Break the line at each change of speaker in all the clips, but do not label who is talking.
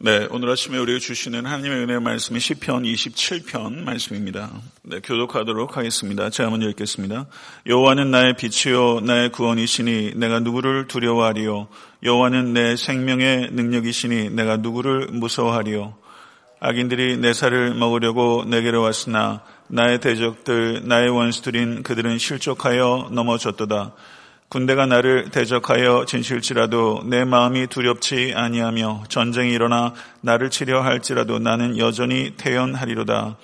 네, 오늘 아침에 우리가 주시는 하나님의 은혜의 말씀이 시편 27편 말씀입니다. 네, 교독하도록 하겠습니다. 제가 먼저 읽겠습니다. 여호와는 나의 빛이요 나의 구원이시니 내가 누구를 두려워하리요 여호와는 내 생명의 능력이시니 내가 누구를 무서워하리요 악인들이 내 살을 먹으려고 내게로 왔으나 나의 대적들 나의 원수들인 그들은 실족하여 넘어졌도다. 군대가 나를 대적하여 진실지라도 내 마음이 두렵지 아니하며 전쟁이 일어나 나를 치려 할지라도 나는 여전히 태연하리로다.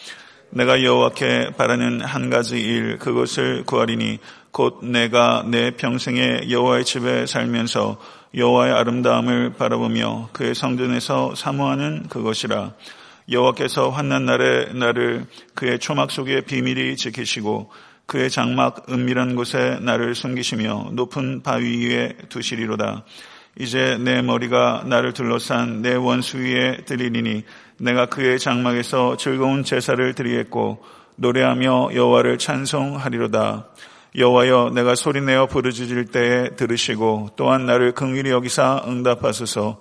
내가 여호와께 바라는 한 가지 일 그것을 구하리니 곧 내가 내 평생에 여호와의 집에 살면서 여호와의 아름다움을 바라보며 그의 성전에서 사모하는 그것이라. 여호와께서 환난 날에 나를 그의 초막 속에 비밀히 지키시고 그의 장막 은밀한 곳에 나를 숨기시며 높은 바위 위에 두시리로다. 이제 내 머리가 나를 둘러싼 내 원수 위에 들리리니 내가 그의 장막에서 즐거운 제사를 드리겠고 노래하며 여호와를 찬송하리로다. 여호와여 내가 소리내어 부르짖을 때에 들으시고 또한 나를 긍휼히 여기사 응답하소서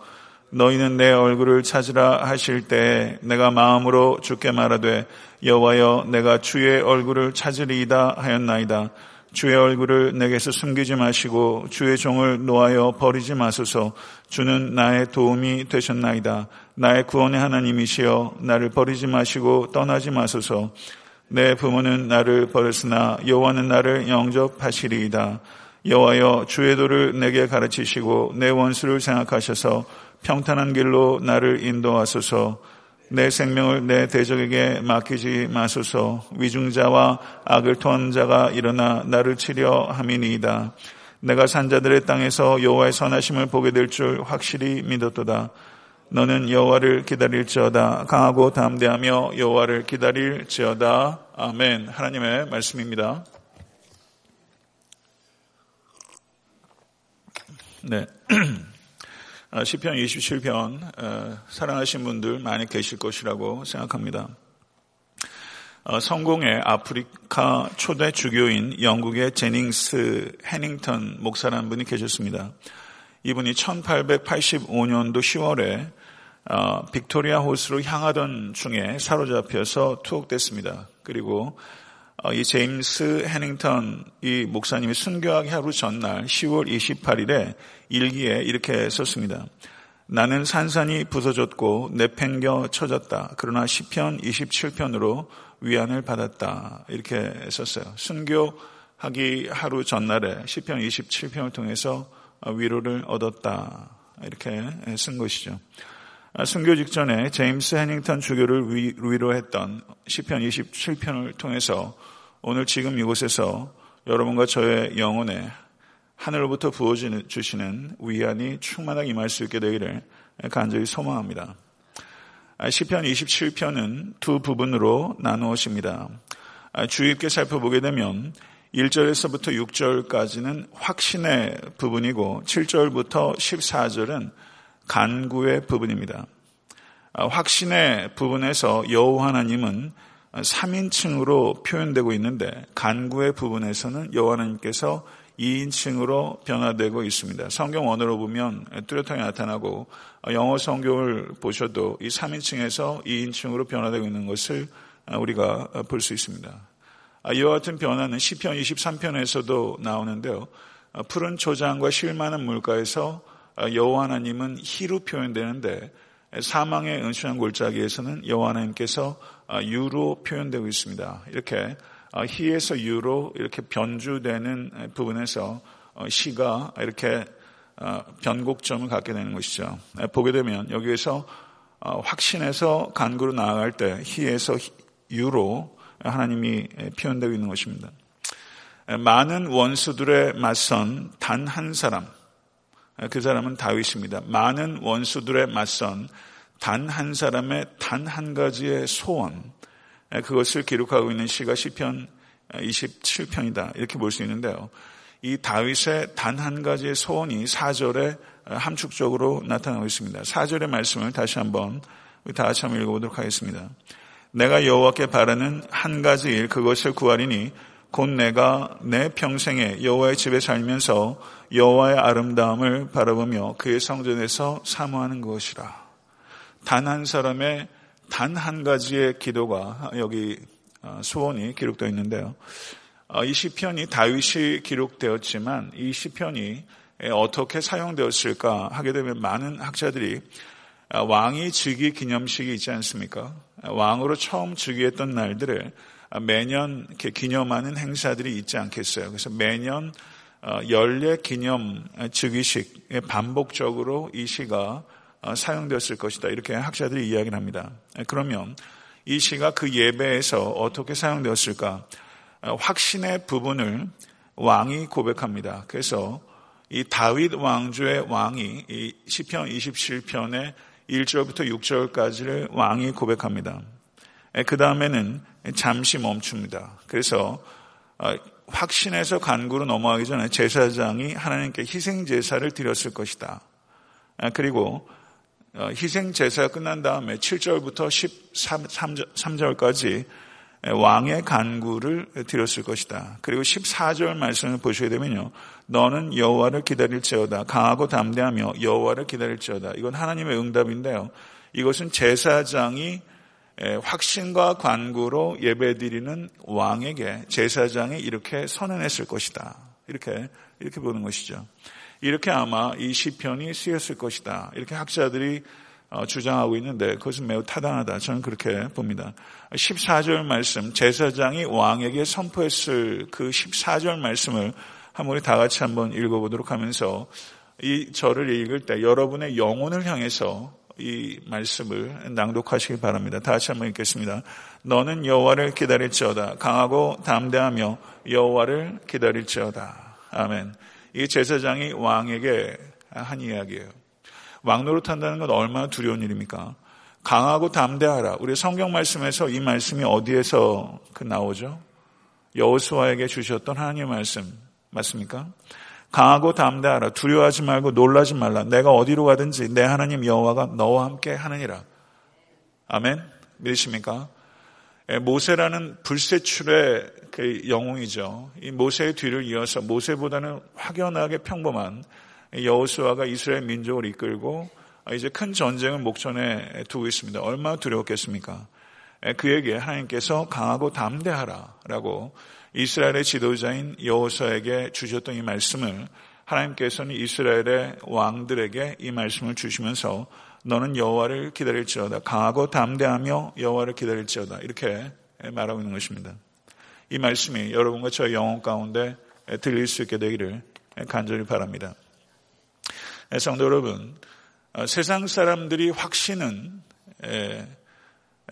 너희는 내 얼굴을 찾으라 하실 때에 내가 마음으로 죽게 말하되 여호와여 내가 주의 얼굴을 찾으리이다 하였나이다. 주의 얼굴을 내게서 숨기지 마시고 주의 종을 놓아여 버리지 마소서. 주는 나의 도움이 되셨나이다. 나의 구원의 하나님이시여 나를 버리지 마시고 떠나지 마소서. 내 부모는 나를 버렸으나 여호와는 나를 영접하시리이다. 여호와여 주의 도를 내게 가르치시고 내 원수를 생각하셔서 평탄한 길로 나를 인도하소서. 내 생명을 내 대적에게 맡기지 마소서. 위중자와 악을 토한 자가 일어나 나를 치려 함이니이다. 내가 산자들의 땅에서 여호와의 선하심을 보게 될 줄 확실히 믿었도다. 너는 여호와를 기다릴지어다. 강하고 담대하며 여호와를 기다릴지어다. 아멘. 하나님의 말씀입니다. 네. 아, 시편 27편 어, 사랑하신 분들 많이 계실 것이라고 생각합니다. 어, 성공의 아프리카 초대 주교인 영국의 제닝스 해닝턴 목사라는 분이 계셨습니다. 이분이 1885년도 10월에 어, 빅토리아 호수로 향하던 중에 사로잡혀서 투옥됐습니다. 그리고 이 제임스 해닝턴 이 목사님이 순교하기 하루 전날 10월 28일에 일기에 이렇게 썼습니다. 나는 산산이 부서졌고 내팽겨 쳐졌다. 그러나 시편 27편으로 위안을 받았다. 이렇게 썼어요. 순교하기 하루 전날에 시편 27편을 통해서 위로를 얻었다. 이렇게 쓴 것이죠. 순교 직전에 제임스 해닝턴 주교를 위로했던 시편 27편을 통해서 오늘 지금 이곳에서 여러분과 저의 영혼에 하늘로부터 부어주시는 위안이 충만하게 임할 수 있게 되기를 간절히 소망합니다. 아, 시편 27편은 두 부분으로 나누어집니다. 아, 주의 깊게 살펴보게 되면 1절에서부터 6절까지는 확신의 부분이고 7절부터 14절은 간구의 부분입니다. 아, 확신의 부분에서 여호와 하나님은 3인칭으로 표현되고 있는데 간구의 부분에서는 여호와 하나님께서 2인칭으로 변화되고 있습니다. 성경 언어로 보면 뚜렷하게 나타나고 영어 성경을 보셔도 이 3인칭에서 2인칭으로 변화되고 있는 것을 우리가 볼 수 있습니다. 이와 같은 변화는 시편 23편에서도 나오는데요. 푸른 초장과 실 많은 물가에서 여호와 하나님은 희로 표현되는데 사망의 은수한 골짜기에서는 여호와 하나님께서 유로 표현되고 있습니다. 이렇게 희에서 어, 유로 이렇게 변주되는 부분에서 어, 시가 이렇게 어, 변곡점을 갖게 되는 것이죠. 보게 되면 여기에서 확신해서 간구로 나아갈 때 희에서 유로 하나님이 표현되고 있는 것입니다. 많은 원수들의 맞선 단 한 사람, 그 사람은 다윗입니다. 많은 원수들의 맞선 단 한 사람의 단 한 가지의 소원, 예, 그것을 기록하고 있는 시가 시편 27편이다. 이렇게 볼 수 있는데요. 이 다윗의 단 한 가지의 소원이 4절에 함축적으로 나타나고 있습니다. 4절의 말씀을 다시 한번 다 같이 한번 읽어보도록 하겠습니다. 내가 여호와께 바라는 한 가지 일 그것을 구하리니 곧 내가 내 평생에 여호와의 집에 살면서 여호와의 아름다움을 바라보며 그의 성전에서 사모하는 것이라. 단 한 사람의 단 한 가지의 기도가 여기 어, 소원이 기록되어 있는데요. 어, 이 시편이 다윗이 기록되었지만 이 시편이 어떻게 사용되었을까 하게 되면 많은 학자들이 어, 왕이 즉위 기념식이 있지 않습니까? 왕으로 처음 즉위했던 날들을 매년 이렇게 기념하는 행사들이 있지 않겠어요. 그래서 매년 연례 기념 즉위식 반복적으로 이 시가 사용되었을 것이다. 이렇게 학자들이 이야기를 합니다. 그러면 이 시가 그 예배에서 어떻게 사용되었을까? 확신의 부분을 왕이 고백합니다. 그래서 이 다윗 왕조의 왕이 이 시편 27편의 1절부터 6절까지를 왕이 고백합니다. 그 다음에는 잠시 멈춥니다. 그래서 어, 확신에서 간구로 넘어가기 전에 제사장이 하나님께 희생 제사를 드렸을 것이다. 그리고 어, 희생 제사가 끝난 다음에 7절부터 13절까지 왕의 간구를 드렸을 것이다. 그리고 14절 말씀을 보셔야 되면요. 너는 여호와를 기다릴지어다. 강하고 담대하며 여호와를 기다릴지어다. 이건 하나님의 응답인데요. 이것은 제사장이 확신과 간구로 예배드리는 왕에게 제사장이 이렇게 선언했을 것이다. 이렇게 이렇게 보는 것이죠. 이렇게 아마 이 시편이 쓰였을 것이다. 이렇게 학자들이 어, 주장하고 있는데 그것은 매우 타당하다. 저는 그렇게 봅니다. 14절 말씀, 제사장이 왕에게 선포했을 그 14절 말씀을 한번 다 같이 한번 읽어보도록 하면서 이 절을 읽을 때 여러분의 영혼을 향해서 이 말씀을 낭독하시기 바랍니다. 다 같이 한번 읽겠습니다. 너는 여호와를 기다릴지어다. 강하고 담대하며 여호와를 기다릴지어다. 아멘. 이 제사장이 왕에게 한 이야기예요. 왕 노릇한다는 건 얼마나 두려운 일입니까? 강하고 담대하라. 우리 성경 말씀에서 이 말씀이 어디에서 그 나오죠? 여호수아에게 주셨던 하나님의 말씀 맞습니까? 강하고 담대하라. 두려워하지 말고 놀라지 말라. 내가 어디로 가든지 내 하나님 여호와가 너와 함께 하느니라. 아멘. 믿으십니까? 예, 모세라는 불세출의 그 영웅이죠. 이 모세의 뒤를 이어서 모세보다는 확연하게 평범한 여호수아가 이스라엘 민족을 이끌고 이제 큰 전쟁을 목전에 두고 있습니다. 얼마나 두려웠겠습니까? 그에게 하나님께서 강하고 담대하라라고 이스라엘의 지도자인 여호수아에게 주셨던 이 말씀을 하나님께서는 이스라엘의 왕들에게 이 말씀을 주시면서 너는 여호와를 기다릴지어다 강하고 담대하며 여호와를 기다릴지어다 이렇게 말하고 있는 것입니다. 이 말씀이 여러분과 저의 영혼 가운데 들릴 수 있게 되기를 간절히 바랍니다. 네, 성도 여러분, 어, 세상 사람들이 확신은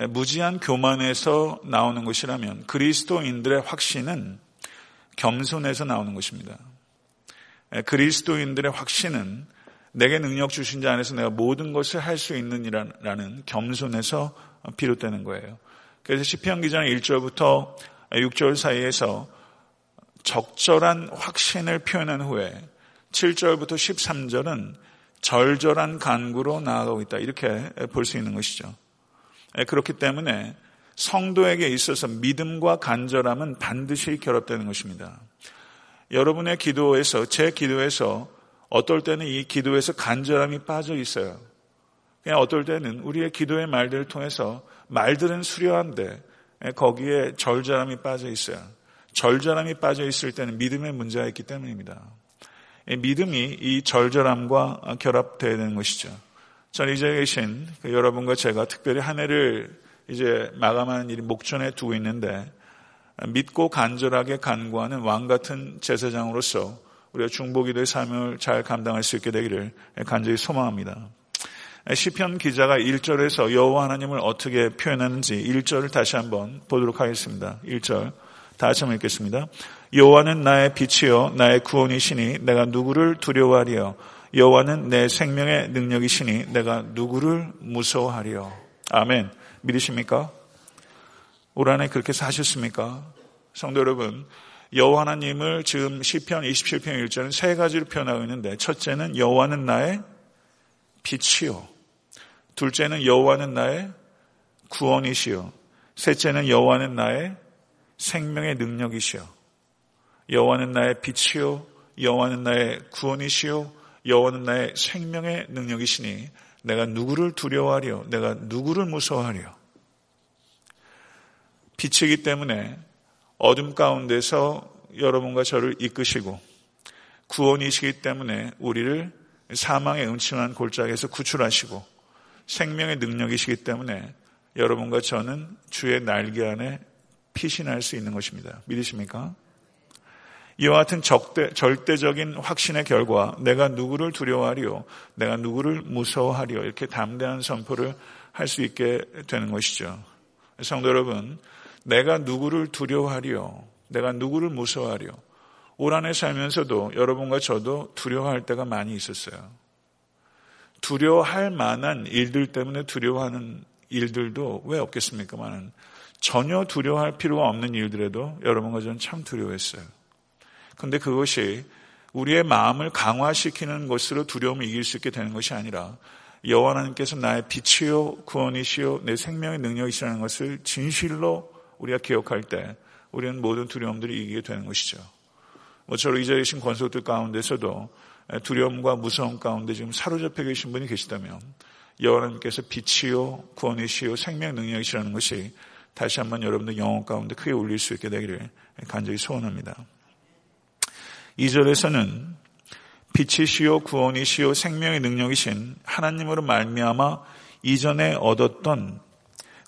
무지한 교만에서 나오는 것이라면 그리스도인들의 확신은 겸손에서 나오는 것입니다. 그리스도인들의 확신은 내게 능력 주신 자 안에서 내가 모든 것을 할 수 있는이라는 겸손에서 비롯되는 거예요. 그래서 시편 기자는 1절부터 6절 사이에서 적절한 확신을 표현한 후에 7절부터 13절은 절절한 간구로 나아가고 있다. 이렇게 볼 수 있는 것이죠. 예, 그렇기 때문에 성도에게 있어서 믿음과 간절함은 반드시 결합되는 것입니다. 여러분의 기도에서, 제 기도에서 어떨 때는 이 기도에서 간절함이 빠져 있어요. 그냥 어떨 때는 우리의 기도의 말들을 통해서 말들은 수려한데 예, 거기에 절절함이 빠져 있어요. 절절함이 빠져 있을 때는 믿음의 문제가 있기 때문입니다. 믿음이 이 절절함과 결합되어야 되는 것이죠. 저는 이제 계신 그 여러분과 제가 특별히 한 해를 이제 마감하는 일이 목전에 두고 있는데 믿고 간절하게 간구하는 왕 같은 제사장으로서 우리가 중보기도의 삶을 잘 감당할 수 있게 되기를 간절히 소망합니다. 시편 기자가 1절에서 여호와 하나님을 어떻게 표현하는지 1절을 다시 한번 보도록 하겠습니다. 1절 다시 한번 읽겠습니다. 여호와는 나의 빛이요 나의 구원이시니 내가 누구를 두려워하리요 여호와는 내 생명의 능력이시니 내가 누구를 무서워하리요 아멘 믿으십니까? 올 한해 그렇게 사셨습니까? 성도 여러분 여호와 하나님을 지금 시편 27편 1절은 세 가지로 표현하고 있는데 첫째는 여호와는 나의 빛이요 둘째는 여호와는 나의 구원이시요 셋째는 여호와는 나의 생명의 능력이시여. 여호와는 나의 빛이요 여호와는 나의 구원이시요 여호와는 나의 생명의 능력이시니 내가 누구를 두려워하려? 내가 누구를 무서워하려? 빛이기 때문에 어둠 가운데서 여러분과 저를 이끄시고 구원이시기 때문에 우리를 사망의 음침한 골짜기에서 구출하시고 생명의 능력이시기 때문에 여러분과 저는 주의 날개 안에 피신할 수 있는 것입니다. 믿으십니까? 이와 같은 적대, 절대적인 확신의 결과 내가 누구를 두려워하리요, 내가 누구를 무서워하리요 이렇게 담대한 선포를 할 수 있게 되는 것이죠. 성도 여러분, 내가 누구를 두려워하리요, 내가 누구를 무서워하리요. 올 한해 살면서도 여러분과 저도 두려워할 때가 많이 있었어요. 두려워할 만한 일들 때문에 두려워하는 일들도 왜 없겠습니까? 많은 전혀 두려워할 필요가 없는 일들에도 여러분과 저는 참 두려워했어요. 근데 그것이 우리의 마음을 강화시키는 것으로 두려움을 이길 수 있게 되는 것이 아니라 여호와 하나님께서 나의 빛이요 구원이시요 내 생명의 능력이시라는 것을 진실로 우리가 기억할 때 우리는 모든 두려움들을 이기게 되는 것이죠. 뭐저로 이 자리에 계신 권속들 가운데서도 두려움과 무서움 가운데 지금 사로잡혀 계신 분이 계시다면 여호와 하나님께서 빛이요 구원이시요 생명 능력이시라는 것이 다시 한번 여러분들 영혼 가운데 크게 울릴 수 있게 되기를 간절히 소원합니다. 2절에서는 빛이시요 구원이시요 생명의 능력이신 하나님으로 말미암아 이전에 얻었던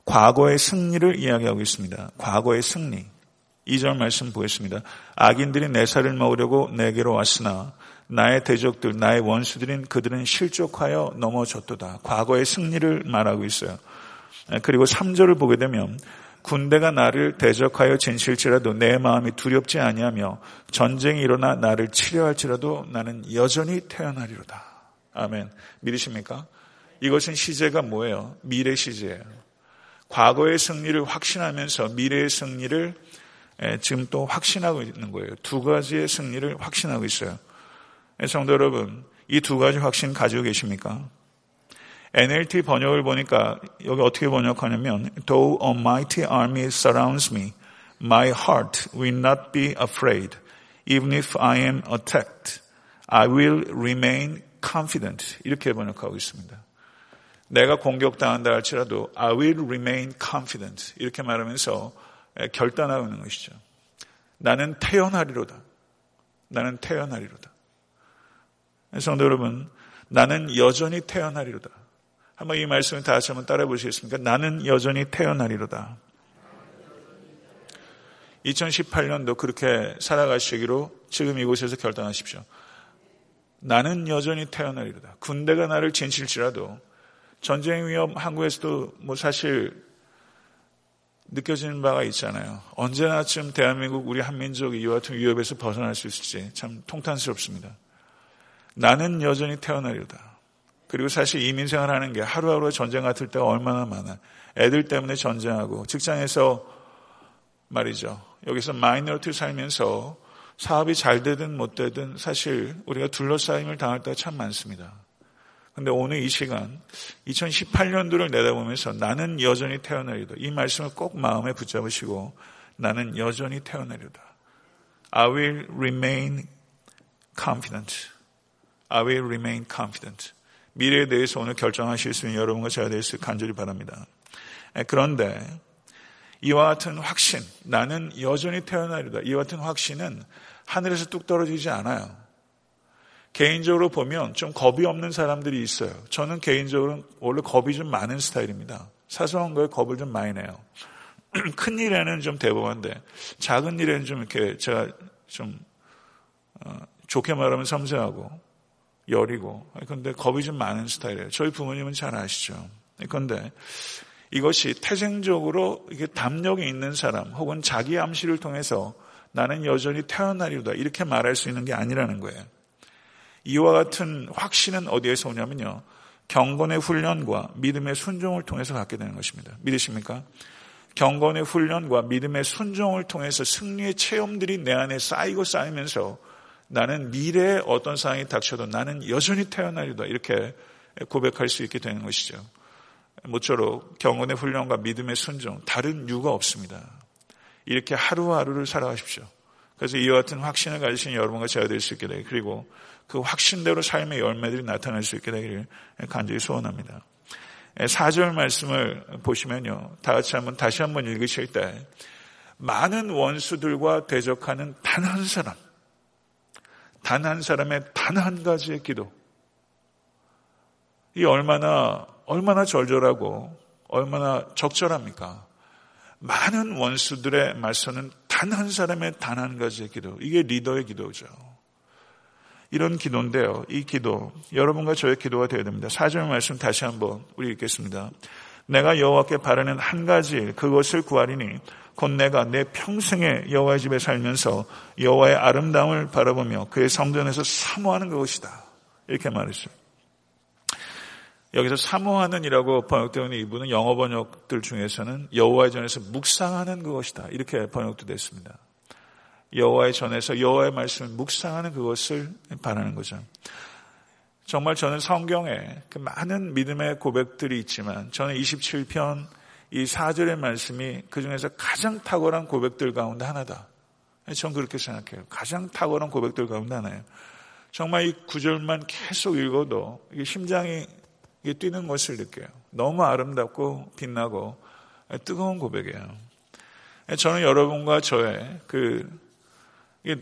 과거의 승리를 이야기하고 있습니다. 과거의 승리. 2절 말씀 보겠습니다. 악인들이 내 살을 먹으려고 내게로 왔으나 나의 대적들, 나의 원수들인 그들은 실족하여 넘어졌도다. 과거의 승리를 말하고 있어요. 그리고 3절을 보게 되면 군대가 나를 대적하여 진실지라도 내 마음이 두렵지 아니하며 전쟁이 일어나 나를 치료할지라도 나는 여전히 태어나리로다. 아멘. 믿으십니까? 이것은 시제가 뭐예요? 미래 시제예요. 과거의 승리를 확신하면서 미래의 승리를 지금 또 확신하고 있는 거예요. 두 가지의 승리를 확신하고 있어요. 성도 여러분, 이 두 가지 확신 가지고 계십니까? NLT 번역을 보니까 여기 어떻게 번역하냐면 Though a mighty army surrounds me, my heart will not be afraid. Even if I am attacked, I will remain confident. 이렇게 번역하고 있습니다. 내가 공격당한다 할지라도 I will remain confident. 이렇게 말하면서 결단하고 있는 것이죠. 나는 태어나리로다. 나는 태어나리로다. 성도 여러분, 나는 여전히 태어나리로다. 한번 이 말씀을 다시 한번 따라 보시겠습니까? 나는 여전히 태어나리로다. 2018년도 그렇게 살아가시기로 지금 이곳에서 결단하십시오. 나는 여전히 태어나리로다. 군대가 나를 진실지라도 전쟁 위험 한국에서도 뭐 사실 느껴지는 바가 있잖아요. 언제나쯤 대한민국 우리 한민족이 이와 같은 위협에서 벗어날 수 있을지 참 통탄스럽습니다. 나는 여전히 태어나리로다. 그리고 사실 이민 생활하는 게 하루하루 전쟁 같을 때가 얼마나 많아. 애들 때문에 전쟁하고 직장에서 말이죠. 여기서 마이너리티 살면서 사업이 잘 되든 못 되든 사실 우리가 둘러싸임을 당할 때가 참 많습니다. 근데 오늘 이 시간 2018년도를 내다보면서 나는 여전히 태어나리다. 이 말씀을 꼭 마음에 붙잡으시고 나는 여전히 태어나리다. I will remain confident. I will remain confident. 미래에 대해서 오늘 결정하실 수 있는 여러분과 제가 될수 간절히 바랍니다. 그런데 이와 같은 확신, 나는 여전히 태어나리다. 이와 같은 확신은 하늘에서 뚝 떨어지지 않아요. 개인적으로 보면 좀 겁이 없는 사람들이 있어요. 저는 개인적으로 원래 겁이 좀 많은 스타일입니다. 사소한 거에 겁을 좀 많이 내요. 큰 일에는 좀 대범한데 작은 일에는 좀 이렇게 제가 좀 어, 좋게 말하면 섬세하고 여리고 그런데 겁이 좀 많은 스타일이에요. 저희 부모님은 잘 아시죠. 그런데 이것이 태생적으로 이게 담력이 있는 사람 혹은 자기 암시를 통해서 나는 여전히 태어나리로다 이렇게 말할 수 있는 게 아니라는 거예요. 이와 같은 확신은 어디에서 오냐면요. 경건의 훈련과 믿음의 순종을 통해서 갖게 되는 것입니다. 믿으십니까? 경건의 훈련과 믿음의 순종을 통해서 승리의 체험들이 내 안에 쌓이고 쌓이면서 나는 미래에 어떤 상황이 닥쳐도 나는 여전히 태어나리다. 이렇게 고백할 수 있게 되는 것이죠. 모쪼록 경건의 훈련과 믿음의 순종, 다른 이유가 없습니다. 이렇게 하루하루를 살아가십시오. 그래서 이와 같은 확신을 가지신 여러분과 제가 될 수 있게 되길 그리고 그 확신대로 삶의 열매들이 나타날 수 있게 되기를 간절히 소원합니다. 4절 말씀을 보시면요. 다 같이 한번 다시 한번 읽으실 때 많은 원수들과 대적하는 단 한 사람 단 한 사람의 단 한 가지의 기도 이 얼마나 얼마나 절절하고 얼마나 적절합니까? 많은 원수들의 말서는 단 한 사람의 단 한 가지의 기도. 이게 리더의 기도죠. 이런 기도인데요. 이 기도 여러분과 저의 기도가 되어야 됩니다. 사절 말씀 다시 한번 우리 읽겠습니다. 내가 여호와께 바라는 한 가지 그것을 구하리니 곧 내가 내 평생에 여호와의 집에 살면서 여호와의 아름다움을 바라보며 그의 성전에서 사모하는 것이다. 이렇게 말했어요. 여기서 사모하는이라고 번역되는 이 부분은 영어 번역들 중에서는 여호와의 전에서 묵상하는 그것이다. 이렇게 번역도 됐습니다. 여호와의 전에서 여호와의 말씀을 묵상하는 그것을 바라는 거죠. 정말 저는 성경에 그 많은 믿음의 고백들이 있지만 저는 27편 이 4절의 말씀이 그 중에서 가장 탁월한 고백들 가운데 하나다. 전 그렇게 생각해요. 가장 탁월한 고백들 가운데 하나예요. 정말 이 구절만 계속 읽어도 심장이 뛰는 것을 느껴요. 너무 아름답고 빛나고 뜨거운 고백이에요. 저는 여러분과 저의 그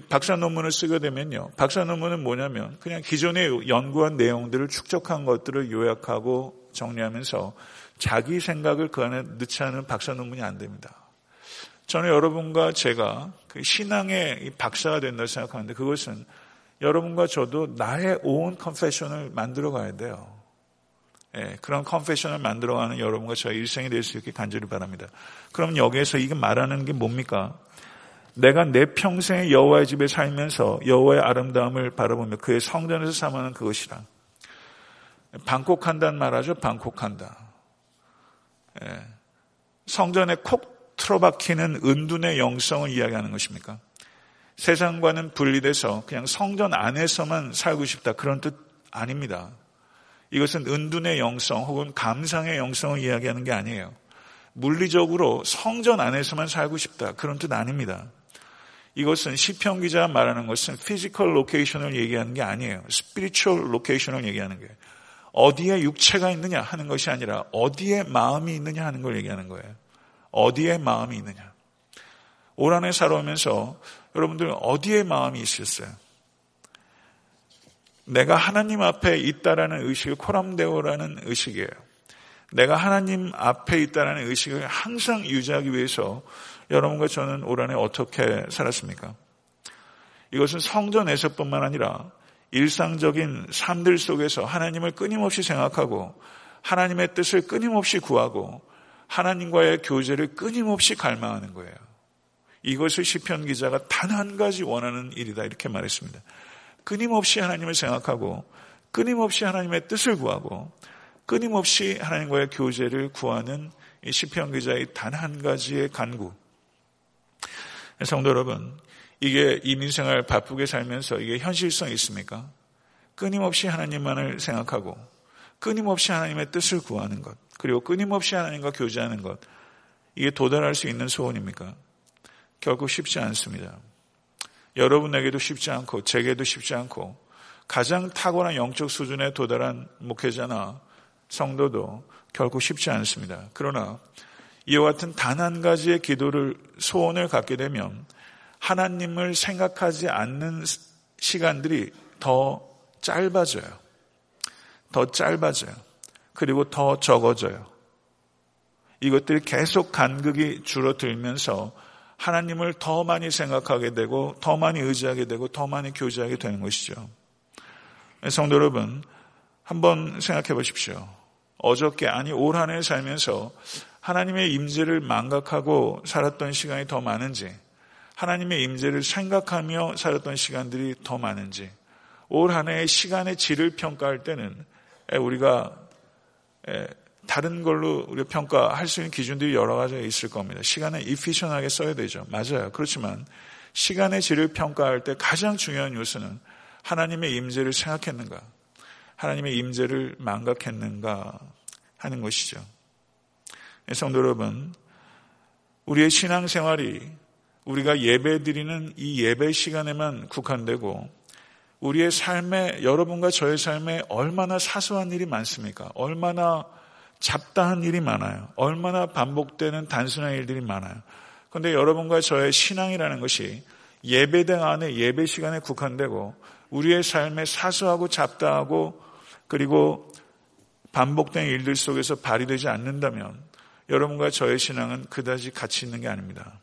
박사 논문을 쓰게 되면요. 박사 논문은 뭐냐면 그냥 기존에 연구한 내용들을 축적한 것들을 요약하고 정리하면서 자기 생각을 그 안에 넣지 않은 박사 논문이 안 됩니다. 저는 여러분과 제가 그 신앙의 박사가 된다고 생각하는데 그것은 여러분과 저도 나의 온 컨페션을 만들어 가야 돼요. 예, 그런 컨페션을 만들어가는 여러분과 저의 일생이 될 수 있게 간절히 바랍니다. 그럼 여기에서 이게 말하는 게 뭡니까? 내가 내 평생에 여호와의 집에 살면서 여호와의 아름다움을 바라보며 그의 성전에서 삼하는 그것이라. 방콕한다는 말하죠. 방콕한다. 예, 성전에 콕 틀어박히는 은둔의 영성을 이야기하는 것입니까? 세상과는 분리돼서 그냥 성전 안에서만 살고 싶다. 그런 뜻 아닙니다. 이것은 은둔의 영성 혹은 감상의 영성을 이야기하는 게 아니에요. 물리적으로 성전 안에서만 살고 싶다. 그런 뜻 아닙니다. 이것은 시편 기자가 말하는 것은 physical location을 얘기하는 게 아니에요. spiritual location을 얘기하는 거예요. 어디에 육체가 있느냐 하는 것이 아니라 어디에 마음이 있느냐 하는 걸 얘기하는 거예요. 어디에 마음이 있느냐. 올 한해 살아오면서 여러분들 어디에 마음이 있었어요? 내가 하나님 앞에 있다라는 의식을 코람데오라는 의식이에요. 내가 하나님 앞에 있다라는 의식을 항상 유지하기 위해서 여러분과 저는 올 한해 어떻게 살았습니까? 이것은 성전에서뿐만 아니라 일상적인 삶들 속에서 하나님을 끊임없이 생각하고 하나님의 뜻을 끊임없이 구하고 하나님과의 교제를 끊임없이 갈망하는 거예요. 이것을 시편 기자가 단 한 가지 원하는 일이다 이렇게 말했습니다. 끊임없이 하나님을 생각하고 끊임없이 하나님의 뜻을 구하고 끊임없이 하나님과의 교제를 구하는 시편 기자의 단 한 가지의 간구. 성도 여러분, 이게 이민생활 바쁘게 살면서 이게 현실성이 있습니까? 끊임없이 하나님만을 생각하고 끊임없이 하나님의 뜻을 구하는 것, 그리고 끊임없이 하나님과 교제하는 것, 이게 도달할 수 있는 소원입니까? 결국 쉽지 않습니다. 여러분에게도 쉽지 않고 제게도 쉽지 않고 가장 탁월한 영적 수준에 도달한 목회자나 성도도 결코 쉽지 않습니다. 그러나 이와 같은 단 한 가지의 기도를 소원을 갖게 되면 하나님을 생각하지 않는 시간들이 더 짧아져요. 더 짧아져요. 그리고 더 적어져요. 이것들이 계속 간극이 줄어들면서 하나님을 더 많이 생각하게 되고 더 많이 의지하게 되고 더 많이 교제하게 되는 것이죠. 성도 여러분, 한번 생각해 보십시오. 어저께 아니 올 한 해 살면서 하나님의 임재를 망각하고 살았던 시간이 더 많은지 하나님의 임재를 생각하며 살았던 시간들이 더 많은지 올 한 해의 시간의 질을 평가할 때는 우리가 다른 걸로 우리가 평가할 수 있는 기준들이 여러 가지가 있을 겁니다. 시간을 이피션하게 써야 되죠. 맞아요. 그렇지만 시간의 질을 평가할 때 가장 중요한 요소는 하나님의 임재를 생각했는가, 하나님의 임재를 망각했는가 하는 것이죠. 성도 여러분, 우리의 신앙생활이 우리가 예배 드리는 이 예배 시간에만 국한되고 우리의 삶에 여러분과 저의 삶에 얼마나 사소한 일이 많습니까? 얼마나 잡다한 일이 많아요. 얼마나 반복되는 단순한 일들이 많아요. 그런데 여러분과 저의 신앙이라는 것이 예배당 안에 예배 시간에 국한되고 우리의 삶에 사소하고 잡다하고 그리고 반복된 일들 속에서 발휘되지 않는다면 여러분과 저의 신앙은 그다지 가치 있는 게 아닙니다.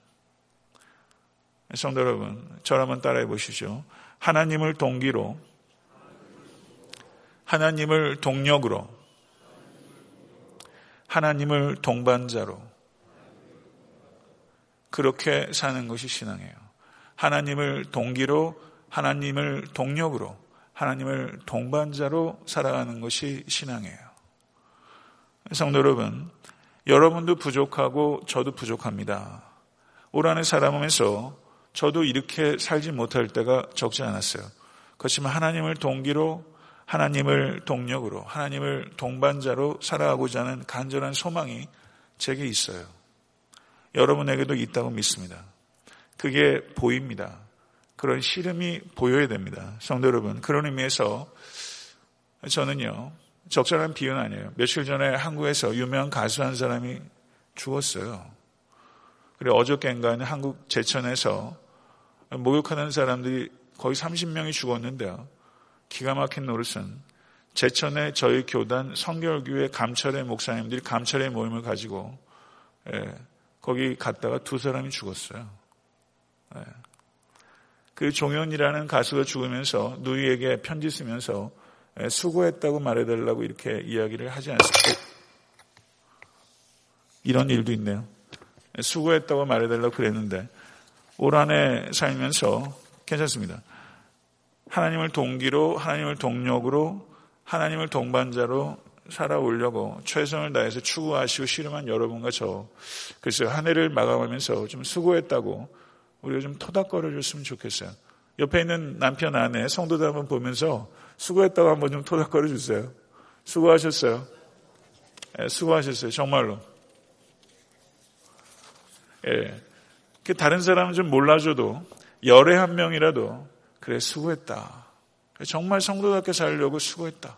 성도 여러분, 저를 한번 따라해 보시죠. 하나님을 동기로, 하나님을 동력으로, 하나님을 동반자로, 그렇게 사는 것이 신앙이에요. 하나님을 동기로, 하나님을 동력으로, 하나님을 동반자로 살아가는 것이 신앙이에요. 성도 여러분, 여러분도 부족하고 저도 부족합니다. 올 한해 살아오면서 저도 이렇게 살지 못할 때가 적지 않았어요. 그렇지만 하나님을 동기로 하나님을 동력으로 하나님을 동반자로 살아가고자 하는 간절한 소망이 제게 있어요. 여러분에게도 있다고 믿습니다. 그게 보입니다. 그런 시름이 보여야 됩니다. 성도 여러분, 그런 의미에서 저는요, 적절한 비유는 아니에요. 며칠 전에 한국에서 유명한 가수 한 사람이 죽었어요. 그리고 어저께인가는 한국 제천에서 목욕하는 사람들이 거의 30명이 죽었는데요. 기가 막힌 노릇은 제천에 저희 교단 성결교회 감찰의 목사님들이 감찰의 모임을 가지고 예, 거기 갔다가 두 사람이 죽었어요. 예. 그 종현이라는 가수가 죽으면서 누이에게 편지 쓰면서 예, 수고했다고 말해달라고 이렇게 이야기를 하지 않습니까? 이런 일도 있네요. 예, 수고했다고 말해달라고 그랬는데 올 한 해 살면서 괜찮습니다. 하나님을 동기로 하나님을 동력으로 하나님을 동반자로 살아오려고 최선을 다해서 추구하시고 씨름한 여러분과 저 글쎄요 한 해를 마감하면서 좀 수고했다고 우리가 좀 토닥거려 줬으면 좋겠어요. 옆에 있는 남편 아내 성도들 한번 보면서 수고했다고 한번 좀 토닥거려 주세요. 수고하셨어요. 예, 수고하셨어요. 정말로. 예. 다른 사람은 좀 몰라줘도 열에 한 명이라도 그래 수고했다. 정말 성도답게 살려고 수고했다.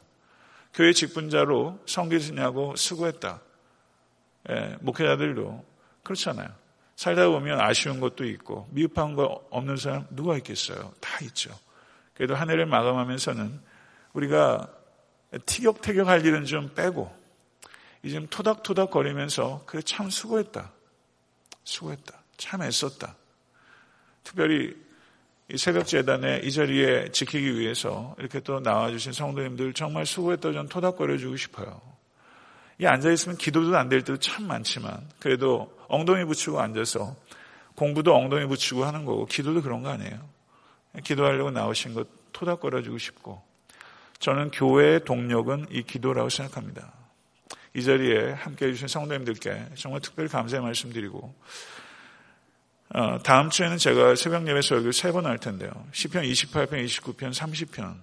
교회 직분자로 성기시냐고 수고했다. 예, 목회자들도 그렇잖아요. 살다 보면 아쉬운 것도 있고 미흡한 거 없는 사람 누가 있겠어요? 다 있죠. 그래도 한 해를 마감하면서는 우리가 티격태격 할 일은 좀 빼고 이제 좀 토닥토닥 거리면서 그래 참 수고했다. 수고했다. 참 애썼다. 특별히 이 새벽 재단에 이 자리에 지키기 위해서 이렇게 또 나와주신 성도님들 정말 수고했다 전 토닥거려주고 싶어요. 이 앉아있으면 기도도 안 될 때도 참 많지만 그래도 엉덩이 붙이고 앉아서 공부도 엉덩이 붙이고 하는 거고 기도도 그런 거 아니에요. 기도하려고 나오신 것 토닥거려주고 싶고 저는 교회의 동력은 이 기도라고 생각합니다. 이 자리에 함께 해주신 성도님들께 정말 특별히 감사의 말씀 드리고 어, 다음 주에는 제가 새벽 예배 설교를 세 번 할 텐데요. 10편, 28편, 29편, 30편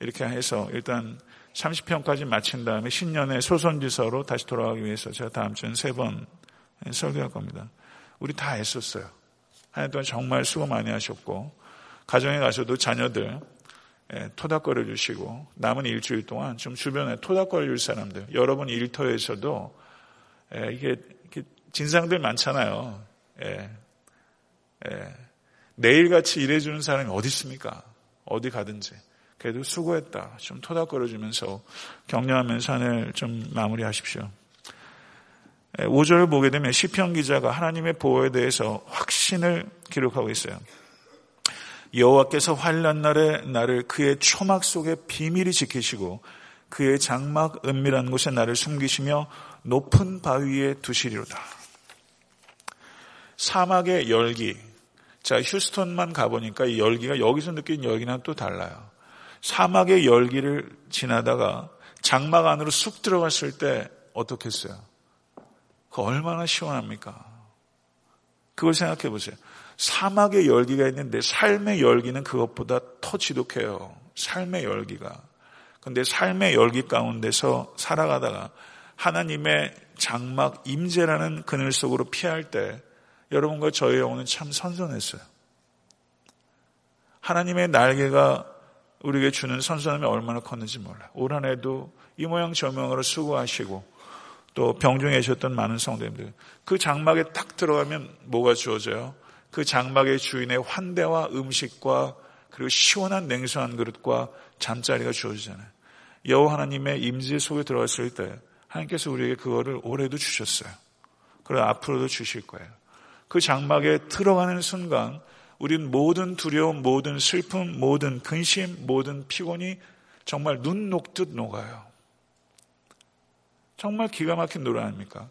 이렇게 해서 일단 30편까지 마친 다음에 신년의 소선지서로 다시 돌아가기 위해서 제가 다음 주에는 세 번 설교할 겁니다. 우리 다 애썼어요. 한 해 동안 정말 수고 많이 하셨고 가정에 가서도 자녀들 예, 토닥거려 주시고 남은 일주일 동안 좀 주변에 토닥거려 줄 사람들 여러분 일터에서도 예, 이게 진상들 많잖아요. 예, 예, 내일같이 일해주는 사람이 어디 있습니까? 어디 가든지. 그래도 수고했다. 좀 토닥거려 주면서 격려하면서 한을 좀 마무리하십시오. 5절을 예, 보게 되면 시편 기자가 하나님의 보호에 대해서 확신을 기록하고 있어요. 여호와께서 환란 날에 나를 그의 초막 속에 비밀히 지키시고 그의 장막 은밀한 곳에 나를 숨기시며 높은 바위에 두시리로다. 사막의 열기, 자, 휴스턴만 가보니까 이 열기가 여기서 느낀 열기는 또 달라요. 사막의 열기를 지나다가 장막 안으로 쑥 들어갔을 때 어떻겠어요? 그 얼마나 시원합니까? 그걸 생각해 보세요. 사막의 열기가 있는데 삶의 열기는 그것보다 더 지독해요. 삶의 열기가. 근데 삶의 열기 가운데서 살아가다가 하나님의 장막 임재라는 그늘 속으로 피할 때 여러분과 저의 영혼은 참 선선했어요. 하나님의 날개가 우리에게 주는 선선함이 얼마나 컸는지 몰라요. 올 한 해도 이 모양 저 모양으로 수고하시고 또 병중에 계셨던 많은 성도님들 그 장막에 딱 들어가면 뭐가 주어져요? 그 장막의 주인의 환대와 음식과 그리고 시원한 냉수 한 그릇과 잠자리가 주어지잖아요. 여호와 하나님의 임재 속에 들어갔을 때 하나님께서 우리에게 그거를 올해도 주셨어요. 그리고 앞으로도 주실 거예요. 그 장막에 들어가는 순간 우린 모든 두려움, 모든 슬픔, 모든 근심, 모든 피곤이 정말 눈 녹듯 녹아요. 정말 기가 막힌 노래 아닙니까?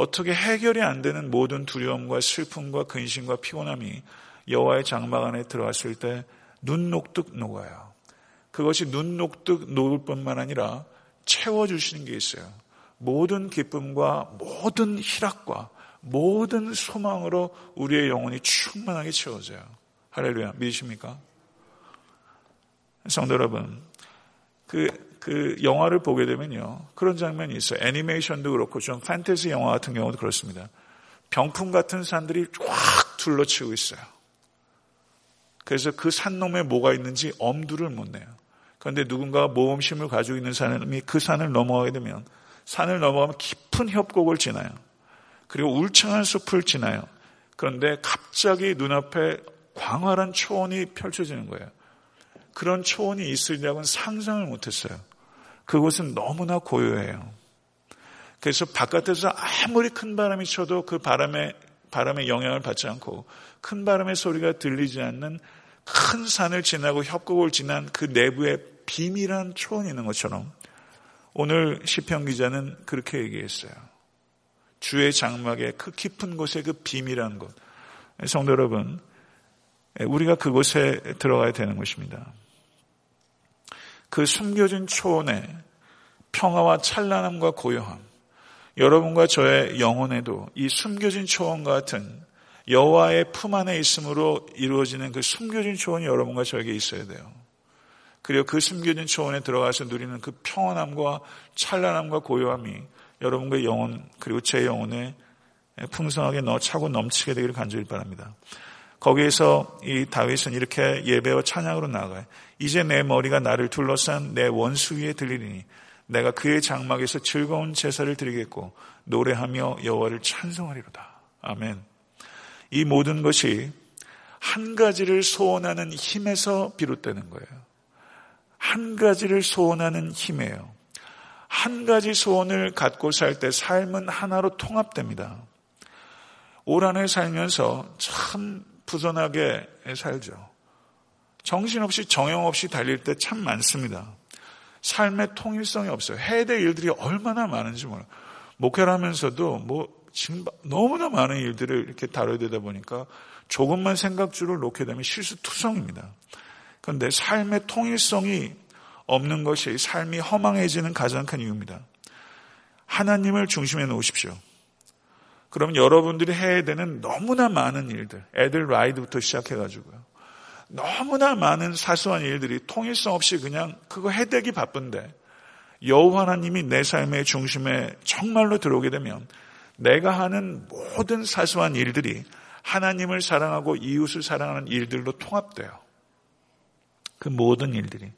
어떻게 해결이 안 되는 모든 두려움과 슬픔과 근심과 피곤함이 여호와의 장막 안에 들어왔을 때 눈 녹듯 녹아요. 그것이 눈 녹듯 녹을 뿐만 아니라 채워주시는 게 있어요. 모든 기쁨과 모든 희락과 모든 소망으로 우리의 영혼이 충만하게 채워져요. 할렐루야. 믿으십니까? 성도 여러분, 그, 그 영화를 보게 되면요. 그런 장면이 있어요. 애니메이션도 그렇고 좀 판타지 영화 같은 경우도 그렇습니다. 병풍 같은 산들이 쫙 둘러치고 있어요. 그래서 그 산놈에 뭐가 있는지 엄두를 못 내요. 그런데 누군가가 모험심을 가지고 있는 사람이 그 산을 넘어가게 되면 산을 넘어가면 깊은 협곡을 지나요. 그리고 울창한 숲을 지나요. 그런데 갑자기 눈앞에 광활한 초원이 펼쳐지는 거예요. 그런 초원이 있으리라고는 상상을 못했어요. 그곳은 너무나 고요해요. 그래서 바깥에서 아무리 큰 바람이 쳐도 그 바람에 바람의 영향을 받지 않고 큰 바람의 소리가 들리지 않는 큰 산을 지나고 협곡을 지난 그 내부에 비밀한 초원이 있는 것처럼 오늘 시편 기자는 그렇게 얘기했어요. 주의 장막의 그 깊은 곳에 그 비밀한 곳. 성도 여러분, 우리가 그곳에 들어가야 되는 것입니다. 그 숨겨진 초원에 평화와 찬란함과 고요함, 여러분과 저의 영혼에도 이 숨겨진 초원과 같은 여호와의 품 안에 있음으로 이루어지는 그 숨겨진 초원이 여러분과 저에게 있어야 돼요. 그리고 그 숨겨진 초원에 들어가서 누리는 그 평안함과 찬란함과 고요함이 여러분의 영혼 그리고 제 영혼에 풍성하게 넣어 차고 넘치게 되기를 간절히 바랍니다. 거기에서 이 다윗은 이렇게 예배와 찬양으로 나아가요. 이제 내 머리가 나를 둘러싼 내 원수 위에 들리니 내가 그의 장막에서 즐거운 제사를 드리겠고 노래하며 여호와를 찬송하리로다. 아멘. 이 모든 것이 한 가지를 소원하는 힘에서 비롯되는 거예요. 한 가지를 소원하는 힘이에요. 한 가지 소원을 갖고 살 때 삶은 하나로 통합됩니다. 올 한해 살면서 참 부전하게 살죠. 정신없이 정형없이 달릴 때 참 많습니다. 삶의 통일성이 없어요. 해야 될 일들이 얼마나 많은지 몰라요. 목회를 하면서도 뭐 지금 너무나 많은 일들을 이렇게 다뤄야 되다 보니까 조금만 생각줄을 놓게 되면 실수투성입니다. 그런데 삶의 통일성이 없는 것이 삶이 허망해지는 가장 큰 이유입니다. 하나님을 중심에 놓으십시오. 그럼 여러분들이 해야 되는 너무나 많은 일들, 애들 라이드부터 시작해가지고요. 너무나 많은 사소한 일들이 통일성 없이 그냥 그거 해대기 바쁜데 여호와 하나님이 내 삶의 중심에 정말로 들어오게 되면 내가 하는 모든 사소한 일들이 하나님을 사랑하고 이웃을 사랑하는 일들로 통합돼요. 그 모든 일들이.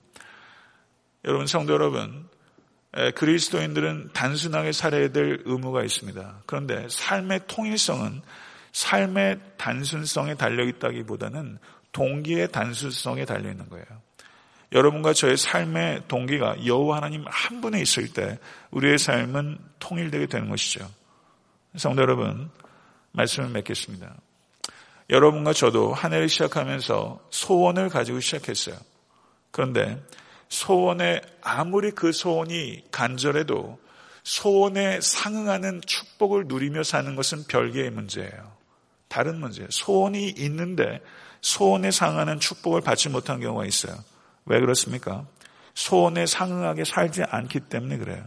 여러분 성도 여러분 그리스도인들은 단순하게 살아야 될 의무가 있습니다. 그런데 삶의 통일성은 삶의 단순성에 달려 있다기보다는 동기의 단순성에 달려 있는 거예요. 여러분과 저의 삶의 동기가 여호와 하나님 한 분에 있을 때 우리의 삶은 통일되게 되는 것이죠. 성도 여러분, 말씀을 맺겠습니다. 여러분과 저도 한 해를 시작하면서 소원을 가지고 시작했어요. 그런데 소원에 아무리 그 소원이 간절해도 소원에 상응하는 축복을 누리며 사는 것은 별개의 문제예요. 다른 문제예요. 소원이 있는데 소원에 상응하는 축복을 받지 못한 경우가 있어요. 왜 그렇습니까? 소원에 상응하게 살지 않기 때문에 그래요.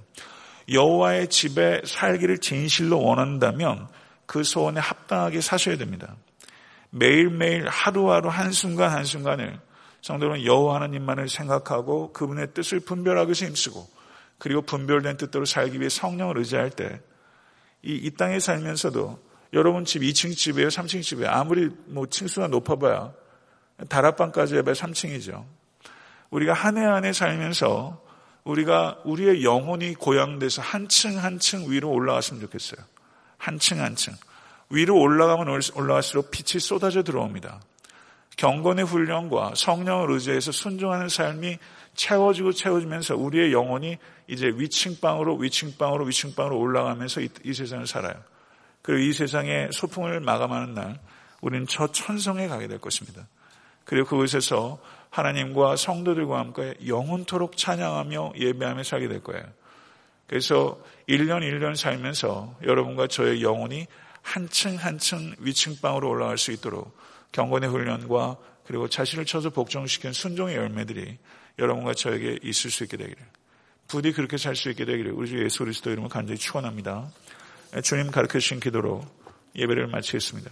여호와의 집에 살기를 진실로 원한다면 그 소원에 합당하게 사셔야 됩니다. 매일매일 하루하루 한순간 한순간을 성도는 여호와 하나님만을 생각하고 그분의 뜻을 분별하기 위해서 힘쓰고 그리고 분별된 뜻대로 살기 위해 성령을 의지할 때 이 이 땅에 살면서도 여러분 집 2층 집이에요? 3층 집이에요? 아무리 뭐 층수가 높아봐야 다락방까지 해봐야 3층이죠. 우리가 한 해 한 해 살면서 우리가 우리의 영혼이 고양돼서 한 층 한 층 위로 올라갔으면 좋겠어요. 한 층 한 층. 위로 올라가면 올라갈수록 빛이 쏟아져 들어옵니다. 경건의 훈련과 성령을 의지해서 순종하는 삶이 채워지고 채워지면서 우리의 영혼이 이제 위층방으로 위층방으로 위층방으로 올라가면서 이, 이 세상을 살아요. 그리고 이 세상의 소풍을 마감하는 날 우리는 저 천성에 가게 될 것입니다. 그리고 그곳에서 하나님과 성도들과 함께 영혼토록 찬양하며 예배하며 살게 될 거예요. 그래서 1년 1년 살면서 여러분과 저의 영혼이 한층 한층 위층방으로 올라갈 수 있도록 경건의 훈련과 그리고 자신을 쳐서 복종시킨 순종의 열매들이 여러분과 저에게 있을 수 있게 되기를. 부디 그렇게 살 수 있게 되기를 우리 주 예수 그리스도 이름을 간절히 축원합니다. 주님 가르쳐 주신 기도로 예배를 마치겠습니다.